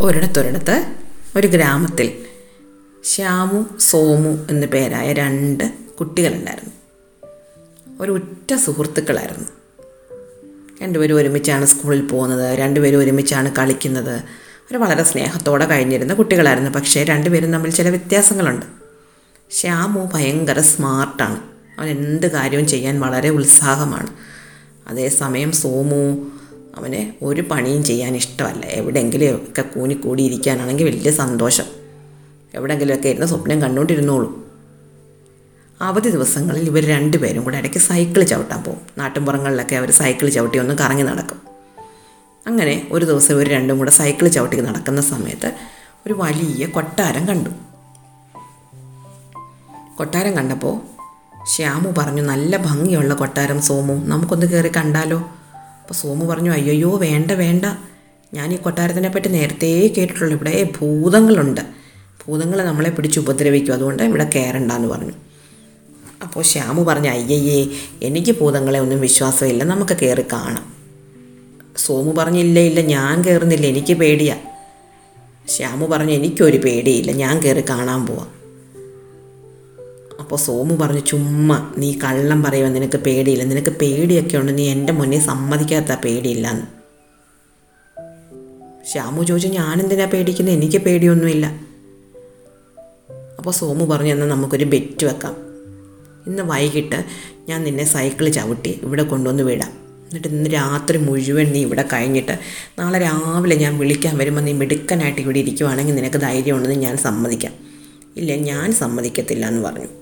ഒരിടത്തൊരിടത്ത് ഒരു ഗ്രാമത്തിൽ ശ്യാമു സോമു എന്നു പേരായ രണ്ട് കുട്ടികളുണ്ടായിരുന്നു. ഒരു ഉറ്റ സുഹൃത്തുക്കളായിരുന്നു. രണ്ടുപേരും ഒരുമിച്ചാണ് സ്കൂളിൽ പോകുന്നത് രണ്ടുപേരും ഒരുമിച്ചാണ് കളിക്കുന്നത്. അവർ വളരെ സ്നേഹത്തോടെ കഴിഞ്ഞിരുന്ന കുട്ടികളായിരുന്നു പക്ഷേ രണ്ടുപേരും തമ്മിൽ ചില വ്യത്യാസങ്ങളുണ്ട്. ശ്യാമു ഭയങ്കര സ്മാർട്ടാണ്. അവൻ എന്ത് കാര്യവും ചെയ്യാൻ വളരെ ഉത്സാഹമാണ്. അതേസമയം സോമു അവന് ഒരു പണിയും ചെയ്യാൻ ഇഷ്ടമല്ല. എവിടെയെങ്കിലും ഒക്കെ കൂനിക്കൂടി ഇരിക്കാനാണെങ്കിൽ വലിയ സന്തോഷം. എവിടെയെങ്കിലുമൊക്കെ ഇരുന്ന് സ്വപ്നം കണ്ടുകൊണ്ടിരുന്നോളൂ. അവധി ദിവസങ്ങളിൽ ഇവർ രണ്ടുപേരും കൂടെ ഇടയ്ക്ക് സൈക്കിൾ ചവിട്ടാൻ പോകും. നാട്ടിൻപുറങ്ങളിലൊക്കെ അവർ സൈക്കിൾ ചവിട്ടി ഒന്ന് കറങ്ങി നടക്കും. അങ്ങനെ ഒരു ദിവസം ഇവർ രണ്ടും കൂടെ സൈക്കിൾ ചവിട്ടി നടക്കുന്ന സമയത്ത് ഒരു വലിയ കൊട്ടാരം കണ്ടു. കൊട്ടാരം കണ്ടപ്പോൾ ശ്യാമു പറഞ്ഞു നല്ല ഭംഗിയുള്ള കൊട്ടാരം സോമു നമുക്കൊന്ന് കയറി കണ്ടാലോ? അപ്പോൾ സോമു പറഞ്ഞു അയ്യോ വേണ്ട വേണ്ട. ഞാൻ ഈ കൊട്ടാരത്തിനെ പറ്റി നേരത്തെ കേട്ടിട്ടുള്ളൂ. ഇവിടെ ഭൂതങ്ങളുണ്ട്. ഭൂതങ്ങൾ നമ്മളെ പിടിച്ച് ഉപദ്രവിക്കും. അതുകൊണ്ട് ഇവിടെ കയറണ്ടെന്ന് പറഞ്ഞു. അപ്പോൾ ശ്യാമു പറഞ്ഞു അയ്യയ്യേ എനിക്ക് ഭൂതങ്ങളെ ഒന്നും വിശ്വാസമില്ല. നമുക്ക് കയറി കാണാം. സോമു പറഞ്ഞില്ല ഇല്ല ഞാൻ കയറുന്നില്ല എനിക്ക് പേടിയാ. ശ്യാമു പറഞ്ഞു എനിക്കൊരു പേടിയില്ല. ഞാൻ കയറി കാണാൻ പോവാം. അപ്പോൾ സോമു പറഞ്ഞു ചുമ്മാ നീ കള്ളം പറയുമോ നിനക്ക് പേടിയില്ല. നിനക്ക് പേടിയൊക്കെ ഉണ്ട് നീ എന്റെ മുന്നേ സമ്മതിക്കാത്ത പേടിയില്ലെന്ന്. ശ്യാമു ചോദിച്ചു ഞാനെന്തിനാ പേടിക്കുന്നത് എനിക്ക് പേടിയൊന്നുമില്ല. അപ്പോൾ സോമു പറഞ്ഞു എന്നാൽ നമുക്കൊരു ബെറ്റ് വെക്കാം. ഇന്ന് വൈകിട്ട് ഞാൻ നിന്നെ സൈക്കിൾ ചവിട്ടി ഇവിടെ കൊണ്ടുവന്ന് വിടാം. എന്നിട്ട് ഇന്ന് രാത്രി മുഴുവൻ നീ ഇവിടെ കഴിഞ്ഞിട്ട് നാളെ രാവിലെ ഞാൻ വിളിക്കാൻ വരുമ്പോൾ നീ മിടുക്കനായിട്ട് ഇവിടെ ഇരിക്കുവാണെങ്കിൽ നിനക്ക് ധൈര്യമുണ്ടെന്ന് ഞാൻ സമ്മതിക്കാം. ഇല്ല ഞാൻ സമ്മതിക്കത്തില്ല എന്ന് പറഞ്ഞു.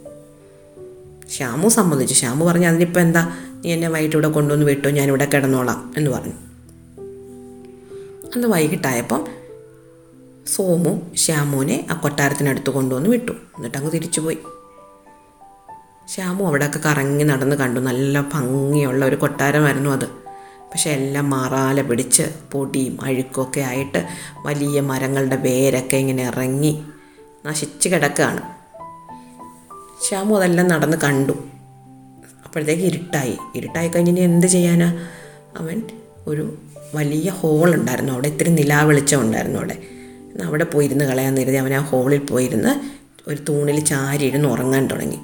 ശ്യാമു സമ്മതിച്ചു. ശ്യാമു പറഞ്ഞു അതിനിപ്പോൾ എന്താ? നീ എന്നെ വൈകിട്ട് ഇവിടെ കൊണ്ടുവന്ന് വിട്ടു. ഞാനിവിടെ കിടന്നോളാം എന്ന് പറഞ്ഞു. അന്ന് വൈകിട്ടായപ്പം സോമു ശ്യാമുവിനെ ആ കൊട്ടാരത്തിനടുത്ത് കൊണ്ടുവന്ന് വിട്ടു. എന്നിട്ട് അങ്ങ് തിരിച്ചുപോയി. ശ്യാമു അവിടെയൊക്കെ കറങ്ങി നടന്ന് കണ്ടു. നല്ല ഭംഗിയുള്ള ഒരു കൊട്ടാരമായിരുന്നു അത്. പക്ഷെ എല്ലാം മാറാല പിടിച്ച് പൊടിയും അഴുക്കൊക്കെ ആയിട്ട് വലിയ മരങ്ങളുടെ വേരൊക്കെ ഇങ്ങനെ ഇറങ്ങി നശിച്ച് കിടക്കുകയാണ്. ശ്യാമു അതെല്ലാം നടന്ന് കണ്ടു. അപ്പോഴത്തേക്ക് ഇരുട്ടായി. ഇരുട്ടായി കഴിഞ്ഞ് എന്ത് ചെയ്യാനാ? അവൻ ഒരു വലിയ ഹോളുണ്ടായിരുന്നു അവിടെ ഇത്തിരി നിലാവെളിച്ചം ഉണ്ടായിരുന്നു അവിടെ. അവിടെ പോയിരുന്ന് കളയാൻ കരുതി അവൻ ആ ഹോളിൽ പോയിരുന്ന് ഒരു തൂണിൽ ചാരി ഇരുന്ന് ഉറങ്ങാൻ തുടങ്ങി.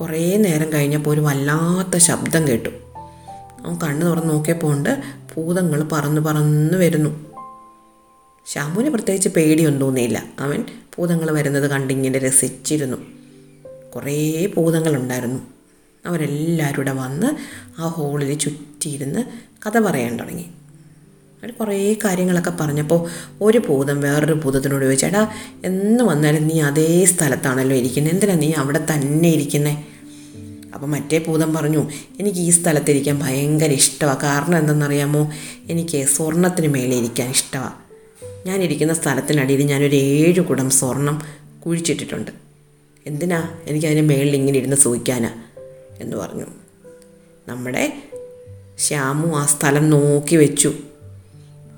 കുറേ നേരം കഴിഞ്ഞപ്പോൾ ഒരു വല്ലാത്ത ശബ്ദം കേട്ടു. അവൻ കണ്ണ് തുറന്ന് നോക്കിയപ്പോൾ ഉണ്ട് ഭൂതങ്ങൾ പറന്ന് പറന്ന് വരുന്നു. ശ്യാമുവിന് പ്രത്യേകിച്ച് പേടിയൊന്നും തോന്നിയില്ല. അവൻ ഭൂതങ്ങൾ വരുന്നത് കണ്ടിങ്ങനെ രസിച്ചിരുന്നു. കുറേ ഭൂതങ്ങളുണ്ടായിരുന്നു. അവരെല്ലാവരും കൂടെ വന്ന് ആ ഹോളിൽ ചുറ്റിയിരുന്ന് കഥ പറയാൻ തുടങ്ങി. അവർ കുറേ കാര്യങ്ങളൊക്കെ പറഞ്ഞപ്പോൾ ഒരു ഭൂതം വേറൊരു ഭൂതത്തിനോട് ചോദിച്ചു എടാ എന്ന് വന്നാലും നീ അതേ സ്ഥലത്താണല്ലോ ഇരിക്കുന്നത് എന്തിനാ നീ അവിടെ തന്നെ ഇരിക്കുന്നത് അപ്പം മറ്റേ ഭൂതം പറഞ്ഞു എനിക്ക് ഈ സ്ഥലത്തിരിക്കാൻ ഭയങ്കര ഇഷ്ടമാണ് കാരണം എന്തെന്നറിയാമോ? എനിക്ക് സ്വർണത്തിന് മേലെ ഇരിക്കാൻ ഇഷ്ടമാണ് ഞാനിരിക്കുന്ന സ്ഥലത്തിനടിയിൽ ഞാനൊരു ഏഴ് കുടം സ്വർണം കുഴിച്ചിട്ടിട്ടുണ്ട്. എന്തിനാ എനിക്കതിന്റെ മേളിൽ ഇങ്ങനെ ഇരുന്ന് സൂഹിക്കാനാ? എന്ന് പറഞ്ഞു. നമ്മുടെ ശ്യാമു ആ സ്ഥലം നോക്കി വെച്ചു.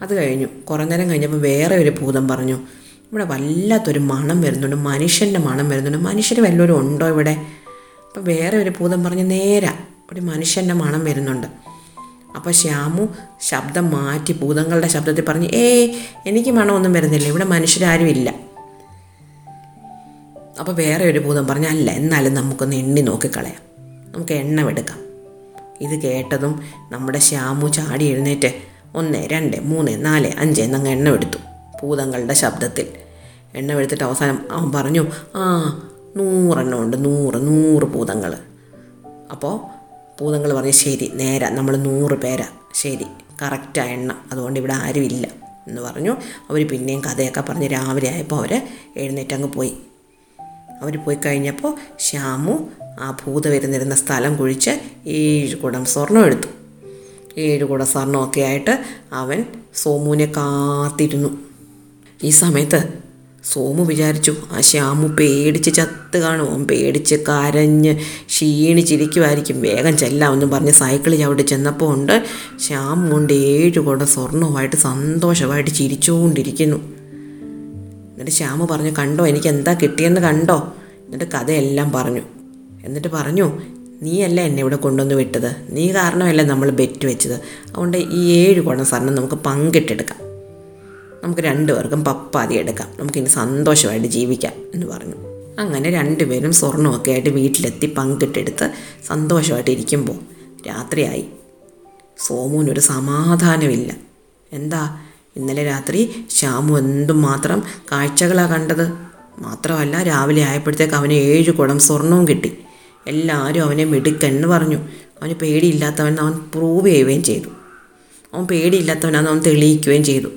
അത് കഴിഞ്ഞു. കുറേ നേരം കഴിഞ്ഞപ്പോൾ വേറെ ഒരു ഭൂതം പറഞ്ഞു. ഇവിടെ വല്ലാത്തൊരു മണം വരുന്നുണ്ട്. മനുഷ്യന്റെ മണം വരുന്നുണ്ട്. മനുഷ്യർ വല്ലവരും ഉണ്ടോ ഇവിടെ? അപ്പോൾ വേറെ ഒരു ഭൂതം പറഞ്ഞ് നേരെ ഒരു മനുഷ്യന്റെ മണം വരുന്നുണ്ട്. അപ്പോൾ ശ്യാമു ശബ്ദം മാറ്റി ഭൂതങ്ങളുടെ ശബ്ദത്തിൽ പറഞ്ഞ് ഏയ് എനിക്ക് മണമൊന്നും വരുന്നില്ല. ഇവിടെ മനുഷ്യരാരും ഇല്ല. അപ്പോൾ വേറെ ഒരു ഭൂതം പറഞ്ഞു അല്ല എന്നാലും നമുക്കൊന്ന് എണ്ണി നോക്കിക്കളയാം നമുക്ക് എണ്ണം എടുക്കാം. ഇത് കേട്ടതും നമ്മുടെ ശ്യാമു ചാടി എഴുന്നേറ്റ് ഒന്ന് രണ്ട് മൂന്ന് നാല് അഞ്ച് എന്നങ്ങ് എണ്ണം എടുത്തു ഭൂതങ്ങളുടെ ശബ്ദത്തിൽ. എണ്ണം എടുത്തിട്ട് അവസാനം അവൻ പറഞ്ഞു ആ നൂറെണ്ണം ഉണ്ട് നൂറ് നൂറ് ഭൂതങ്ങൾ അപ്പോൾ ഭൂതങ്ങൾ പറഞ്ഞു ശരി നേരെ നമ്മൾ നൂറ് പേരാ ശരി കറക്റ്റാ എണ്ണം. അതുകൊണ്ട് ഇവിടെ ആരുമില്ല. എന്ന് പറഞ്ഞു. അവർ പിന്നെയും കഥയൊക്കെ പറഞ്ഞ് രാവിലെ ആയപ്പോൾ അവർ എഴുന്നേറ്റ് അങ്ങ് പോയി. അവർ പോയി കഴിഞ്ഞപ്പോൾ ശ്യാമു ആ ഭൂത വരുന്നിരുന്ന സ്ഥലം കുഴിച്ച് ഏഴ് കുടം സ്വർണം എടുത്തു. ഏഴ് കുടം സ്വർണമൊക്കെ ആയിട്ട് അവൻ സോമുവിനെ കാത്തിരുന്നു. ഈ സമയത്ത് സോമു വിചാരിച്ചു ആ ശ്യാമു പേടിച്ച് ചത്ത് കാണും. അവൻ പേടിച്ച് കരഞ്ഞ് ക്ഷീണിച്ചിരിക്കുമായിരിക്കും വേഗം ചെല്ലാമെന്നും പറഞ്ഞ് സൈക്കിളിൽ അവിടെ ചെന്നപ്പോൾ ഉണ്ട് ശ്യാമു കൊണ്ട് ഏഴ് കുടം സ്വർണവുമായിട്ട് സന്തോഷമായിട്ട് ചിരിച്ചുകൊണ്ടിരിക്കുന്നു എന്നിട്ട് ശ്യാമ പറഞ്ഞു കണ്ടോ എനിക്ക് എന്താ കിട്ടിയെന്ന് കണ്ടോ? എന്നിട്ട് കഥയെല്ലാം പറഞ്ഞു. എന്നിട്ട് പറഞ്ഞു നീയല്ല എന്നെ ഇവിടെ കൊണ്ടുവന്ന് വിട്ടത്? നീ കാരണമല്ല നമ്മൾ ബെറ്റ് വെച്ചത്? അതുകൊണ്ട് ഈ ഏഴ് കുടം സ്വർണം നമുക്ക് പങ്കിട്ടെടുക്കാം. നമുക്ക് രണ്ടുപേർക്കും പപ്പാതി എടുക്കാം. നമുക്കിനി സന്തോഷമായിട്ട് ജീവിക്കാം എന്ന് പറഞ്ഞു. അങ്ങനെ രണ്ടുപേരും സ്വർണമൊക്കെ ആയിട്ട് വീട്ടിലെത്തി പങ്കിട്ടെടുത്ത് സന്തോഷമായിട്ട് ഇരിക്കുമ്പോൾ രാത്രിയായി. സോമുവിനൊരു സമാധാനമില്ല. എന്താ? ഇന്നലെ രാത്രി ശ്യാമു എന്തുമാത്രം കാഴ്ചകളാണ് കണ്ടത്? മാത്രമല്ല രാവിലെ ആയപ്പോഴത്തേക്ക് അവന് ഏഴ് കുടം സ്വർണവും കിട്ടി. എല്ലാവരും അവനെ മിടുക്കെന്ന് പറഞ്ഞു. അവന് പേടിയില്ലാത്തവൻ അവൻ പ്രൂവ് ചെയ്യുകയും ചെയ്തു. അവൻ പേടിയില്ലാത്തവനാണെന്ന് അവൻ തെളിയിക്കുകയും ചെയ്തു.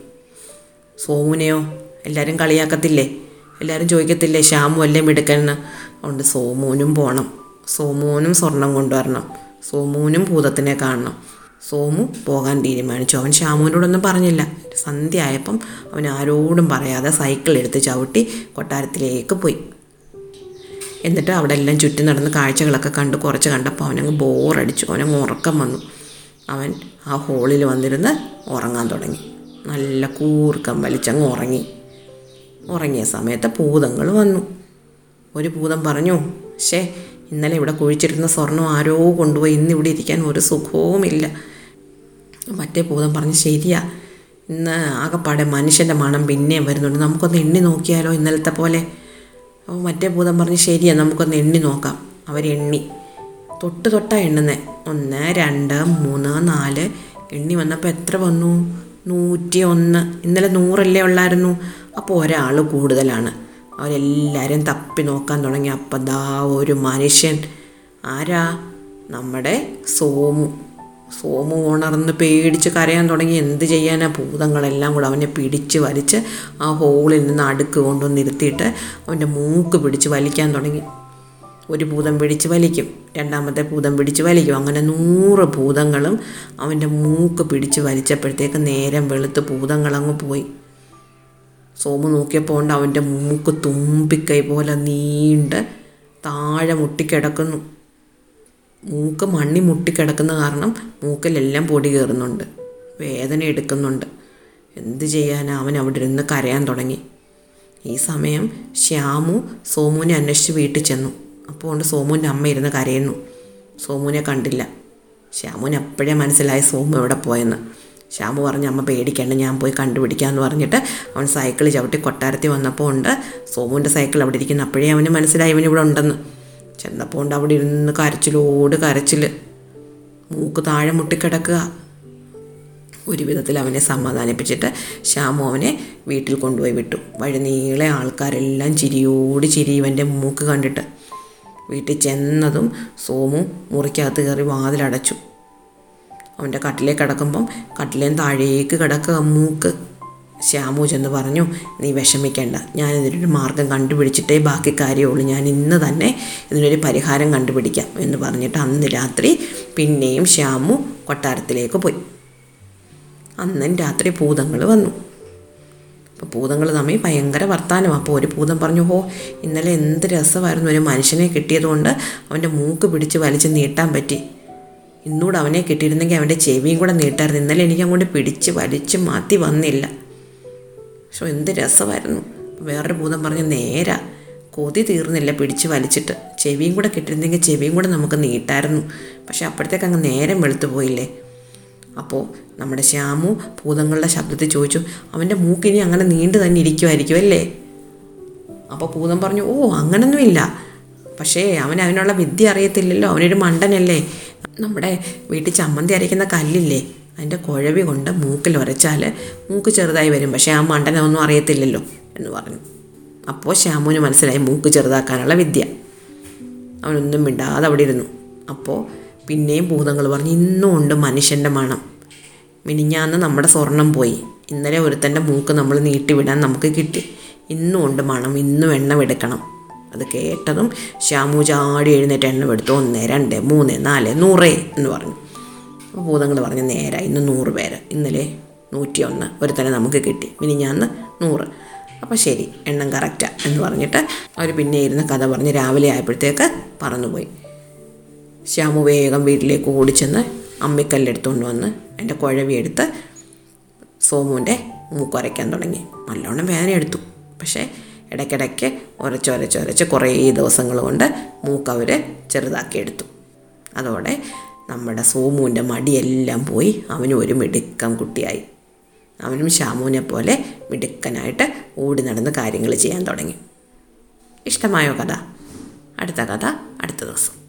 സോമുനെയോ? എല്ലാവരും കളിയാക്കത്തില്ലേ? എല്ലാവരും ചോദിക്കത്തില്ലേ ശ്യാമു അല്ലേ മിടുക്കെന്ന് അതുകൊണ്ട് സോമുവിനും പോകണം സോമുവിനും സ്വർണം കൊണ്ടുവരണം. സോമുവിനും ഭൂതത്തിനെ കാണണം. സോമു പോകാൻ തീരുമാനിച്ചു. അവൻ ശ്യാമുവിനോടൊന്നും പറഞ്ഞില്ല. സന്ധ്യ ആയപ്പം അവൻ ആരോടും പറയാതെ സൈക്കിൾ എടുത്ത് ചവിട്ടി കൊട്ടാരത്തിലേക്ക് പോയി. എന്നിട്ട് അവിടെ എല്ലാം ചുറ്റി നടന്ന് കാഴ്ചകളൊക്കെ കണ്ട് കുറച്ച് കണ്ടപ്പോൾ അവനങ്ങ് ബോറടിച്ചു. അവനങ്ങ് ഉറക്കം വന്നു. അവൻ ആ ഹോളിൽ വന്നിരുന്ന് ഉറങ്ങാൻ തുടങ്ങി. നല്ല കൂർക്കം വലിച്ചങ്ങ് ഉറങ്ങി. ഉറങ്ങിയ സമയത്ത് ഭൂതങ്ങൾ വന്നു. ഒരു ഭൂതം പറഞ്ഞു ഷേ ഇന്നലെ ഇവിടെ കുഴിച്ചിരുന്ന സ്വർണം ആരോ കൊണ്ടുപോയി ഇന്ന് ഇവിടെ ഇരിക്കാൻ ഒരു സുഖവുമില്ല. മറ്റേ ഭൂതം പറഞ്ഞ് ശരിയാ ഇന്ന് ആകെപ്പാടെ മനുഷ്യന്റെ മണം പിന്നെയും വരുന്നുണ്ട്. നമുക്കൊന്ന് എണ്ണി നോക്കിയാലോ ഇന്നലത്തെ പോലെ? അപ്പോൾ മറ്റേ ഭൂതം പറഞ്ഞ് ശരിയാ നമുക്കൊന്ന് എണ്ണി നോക്കാം. അവർ എണ്ണി. തൊട്ട് തൊട്ടാണ് എണ്ണുന്നത് ഒന്ന് രണ്ട് മൂന്ന് നാല്. എണ്ണി വന്നപ്പോൾ എത്ര വന്നു? നൂറ്റി ഒന്ന് ഇന്നലെ നൂറല്ലേ ഉള്ളായിരുന്നു. അപ്പോൾ ഒരാൾ കൂടുതലാണ്. അവരെല്ലാവരും തപ്പി നോക്കാൻ തുടങ്ങി. അപ്പം ദാ ഒരു മനുഷ്യൻ. ആരാ? നമ്മുടെ സോമു. സോമു ഉണർന്ന് പേടിച്ച് കരയാൻ തുടങ്ങി. എന്ത് ചെയ്യാനാ? ഭൂതങ്ങളെല്ലാം കൂടെ അവനെ പിടിച്ച് വലിച്ച് ആ ഹോളിൽ നിന്ന് അടുക്ക് കൊണ്ടുവന്ന് ഇരുത്തിയിട്ട് അവന്റെ മൂക്ക് പിടിച്ച് വലിക്കാൻ തുടങ്ങി. ഒരു ഭൂതം പിടിച്ച് വലിക്കും. രണ്ടാമത്തെ ഭൂതം പിടിച്ച് വലിക്കും. അങ്ങനെ നൂറ് ഭൂതങ്ങളും അവന്റെ മൂക്ക് പിടിച്ച് വലിച്ചപ്പോഴത്തേക്ക് നേരം വെളുത്ത് ഭൂതങ്ങളങ്ങ് പോയി. സോമു നോക്കിയപ്പോൾ ഉണ്ട് അവന്റെ മൂക്ക് തുമ്പിക്കൈ പോലെ നീണ്ട് താഴെ മുട്ടിക്കിടക്കുന്നു. മൂക്ക് മണ്ണി മുട്ടിക്കിടക്കുന്ന കാരണം മൂക്കിലെല്ലാം പൊടി കയറുന്നുണ്ട്. വേദന എടുക്കുന്നുണ്ട്. എന്ത് ചെയ്യാനാ അവൻ അവിടെ ഇരുന്ന് കരയാൻ തുടങ്ങി. ഈ സമയം ശ്യാമു സോമുവിനെ അന്വേഷിച്ച് വീട്ടിൽ ചെന്നു. അപ്പോൾ കൊണ്ട് സോമുവിന്റെ അമ്മ ഇരുന്ന് കരയുന്നു. സോമുവിനെ കണ്ടില്ല. ശ്യാമുവിന് അപ്പോഴേ മനസ്സിലായി സോമു എവിടെ പോയെന്ന്. ശ്യാമു പറഞ്ഞ് അമ്മ പേടിക്കണ്ട ഞാൻ പോയി കണ്ടുപിടിക്കാം എന്ന് പറഞ്ഞിട്ട് അവൻ സൈക്കിൾ ചവിട്ടി കൊട്ടാരത്തിൽ വന്നപ്പോൾ ഉണ്ട്. സോമുവിന്റെ സൈക്കിൾ അവിടെ ഇരിക്കുന്നു. അപ്പോഴേ അവന് മനസ്സിലായി അവൻ ഇവിടെ ഉണ്ടെന്ന്. ചെന്നപ്പോൾ ഉണ്ട് അവിടെ ഇരുന്ന് കരച്ചിലോട് കരച്ചിൽ. മൂക്ക് താഴെ മുട്ടിക്കിടക്കുക. ഒരു വിധത്തിൽ അവനെ സമാധാനിപ്പിച്ചിട്ട് ശ്യാമു അവനെ വീട്ടിൽ കൊണ്ടുപോയി വിട്ടു. വഴി നീളെ ആൾക്കാരെല്ലാം ചിരിയോട് ചിരി ഇവന്റെ മൂക്ക് കണ്ടിട്ട്. വീട്ടിൽ ചെന്നതും സോമു മുറിക്കകത്ത് കയറി വാതിലടച്ചു. അവന്റെ കട്ടിലേക്ക് കിടക്കുമ്പം കട്ടിലേം താഴേക്ക് കിടക്കുക മൂക്ക്. ശ്യാമു ചെന്ന് പറഞ്ഞു നീ വിഷമിക്കേണ്ട. ഞാൻ ഇതിനൊരു മാർഗം കണ്ടുപിടിച്ചിട്ടേ ബാക്കി കാര്യമുള്ളൂ. ഞാൻ ഇന്ന് തന്നെ ഇതിനൊരു പരിഹാരം കണ്ടുപിടിക്കാം എന്ന് പറഞ്ഞിട്ട് അന്ന് രാത്രി പിന്നെയും ശ്യാമു കൊട്ടാരത്തിലേക്ക് പോയി. അന്നും രാത്രി ഭൂതങ്ങൾ വന്നു. അപ്പോൾ ഭൂതങ്ങൾ തമ്മിൽ ഭയങ്കര വർത്താനം. അപ്പോൾ ഒരു ഭൂതം പറഞ്ഞു ഹോ ഇന്നലെ എന്ത് രസമായിരുന്നു ഒരു മനുഷ്യനെ കിട്ടിയതുകൊണ്ട് അവന്റെ മൂക്ക് പിടിച്ച് വലിച്ച് നീട്ടാൻ പറ്റി. ഇന്നൂടെ അവനെ കിട്ടിയിരുന്നെങ്കിൽ അവന്റെ ചെവിയും കൂടെ നീട്ടായിരുന്നു. ഇന്നലെ എനിക്ക് അങ്ങോട്ട് പിടിച്ച് വലിച്ച് മാറ്റി വന്നില്ല. പക്ഷെ എന്ത് രസമായിരുന്നു. വേറൊരു ഭൂതം പറഞ്ഞ് നേരാ. കൊതി തീർന്നില്ല പിടിച്ച് വലിച്ചിട്ട്. ചെവിയും കൂടെ കിട്ടിയിരുന്നെങ്കിൽ ചെവിയും കൂടെ നമുക്ക് നീട്ടായിരുന്നു. പക്ഷെ അപ്പോഴത്തേക്ക് അങ്ങ് നേരം വെളുത്തു പോയില്ലേ. അപ്പോൾ നമ്മുടെ ശ്യാമു ഭൂതങ്ങളുടെ ശബ്ദത്തിൽ ചോദിച്ചു അവന്റെ മൂക്കിനി അങ്ങനെ നീണ്ടു തന്നെ ഇരിക്കുമായിരിക്കും അല്ലേ? അപ്പോൾ ഭൂതം പറഞ്ഞു ഓ അങ്ങനൊന്നുമില്ല. പക്ഷേ അവൻ അതിനുള്ള വിദ്യ അറിയത്തില്ലല്ലോ. അവനൊരു മണ്ടനല്ലേ. നമ്മുടെ വീട്ടിൽ ചമ്മന്തി അരയ്ക്കുന്ന കല്ലില്ലേ? അതിന്റെ കുഴവി കൊണ്ട് മൂക്കിൽ ഉരച്ചാൽ മൂക്ക് ചെറുതായി വരും. പക്ഷേ ആ മണ്ടനൊന്നും അറിയത്തില്ലല്ലോ എന്ന് പറഞ്ഞു. അപ്പോൾ ശ്യാമുവിന് മനസ്സിലായി മൂക്ക് ചെറുതാക്കാനുള്ള വിദ്യ. അവനൊന്നും മിണ്ടാതെ അവിടെ ഇരുന്നു. അപ്പോൾ പിന്നെയും ഭൂതങ്ങൾ പറഞ്ഞു ഇന്നും ഉണ്ട് മനുഷ്യന്റെ മണം. മിനിഞ്ഞാന്ന് നമ്മുടെ സ്വർണം പോയി. ഇന്നലെ ഒരുത്തന്റെ മൂക്ക് നമ്മൾ നീട്ടിവിടാൻ നമുക്ക് കിട്ടി. ഇന്നും ഉണ്ട് മണം. ഇന്നും എണ്ണം എടുക്കണം. അത് കേട്ടതും ശ്യാമു ചാടി എഴുന്നേറ്റ് എണ്ണം എടുത്തു. ഒന്ന് രണ്ട് മൂന്ന് നാല് നൂറ് എന്ന് പറഞ്ഞു. അപ്പോൾ ഭൂതങ്ങൾ പറഞ്ഞു നേരെ ഇന്ന് നൂറ് പേര്. ഇന്നലെ നൂറ്റി ഒന്ന് ഒരുത്തനെ നമുക്ക് കിട്ടി. മിനിഞ്ഞാന്ന് നൂറ്. അപ്പോൾ ശരി എണ്ണം കറക്റ്റാണ് എന്ന് പറഞ്ഞിട്ട് അവർ പിന്നെ ഇരുന്ന് കഥ പറഞ്ഞ് രാവിലെ ആയപ്പോഴത്തേക്ക് പറന്നുപോയി. ശ്യാമു വേഗം വീട്ടിലേക്ക് ഓടിച്ചെന്ന് അമ്മിക്കല്ലെടുത്തുകൊണ്ട് വന്ന് എന്റെ കുഴവിയെടുത്ത് സോമുവിന്റെ മൂക്കുരയ്ക്കാൻ തുടങ്ങി. നല്ലോണം വേദന എടുത്തു പക്ഷേ ഇടയ്ക്കിടയ്ക്ക് ഉരച്ചൊരച്ചൊരച്ച് കുറേ ദിവസങ്ങൾ കൊണ്ട് മൂക്കവർ ചെറുതാക്കിയെടുത്തു അതോടെ നമ്മുടെ സോമുവിന്റെ മടിയെല്ലാം പോയി. അവനും ഒരു മിടുക്കം കുട്ടിയായി. അവനും ഷാമുവിനെ പോലെ മിടുക്കനായിട്ട് ഓടി നടന്ന് കാര്യങ്ങൾ ചെയ്യാൻ തുടങ്ങി. ഇഷ്ടമായോ കഥ? അടുത്ത കഥ അടുത്ത ദിവസം.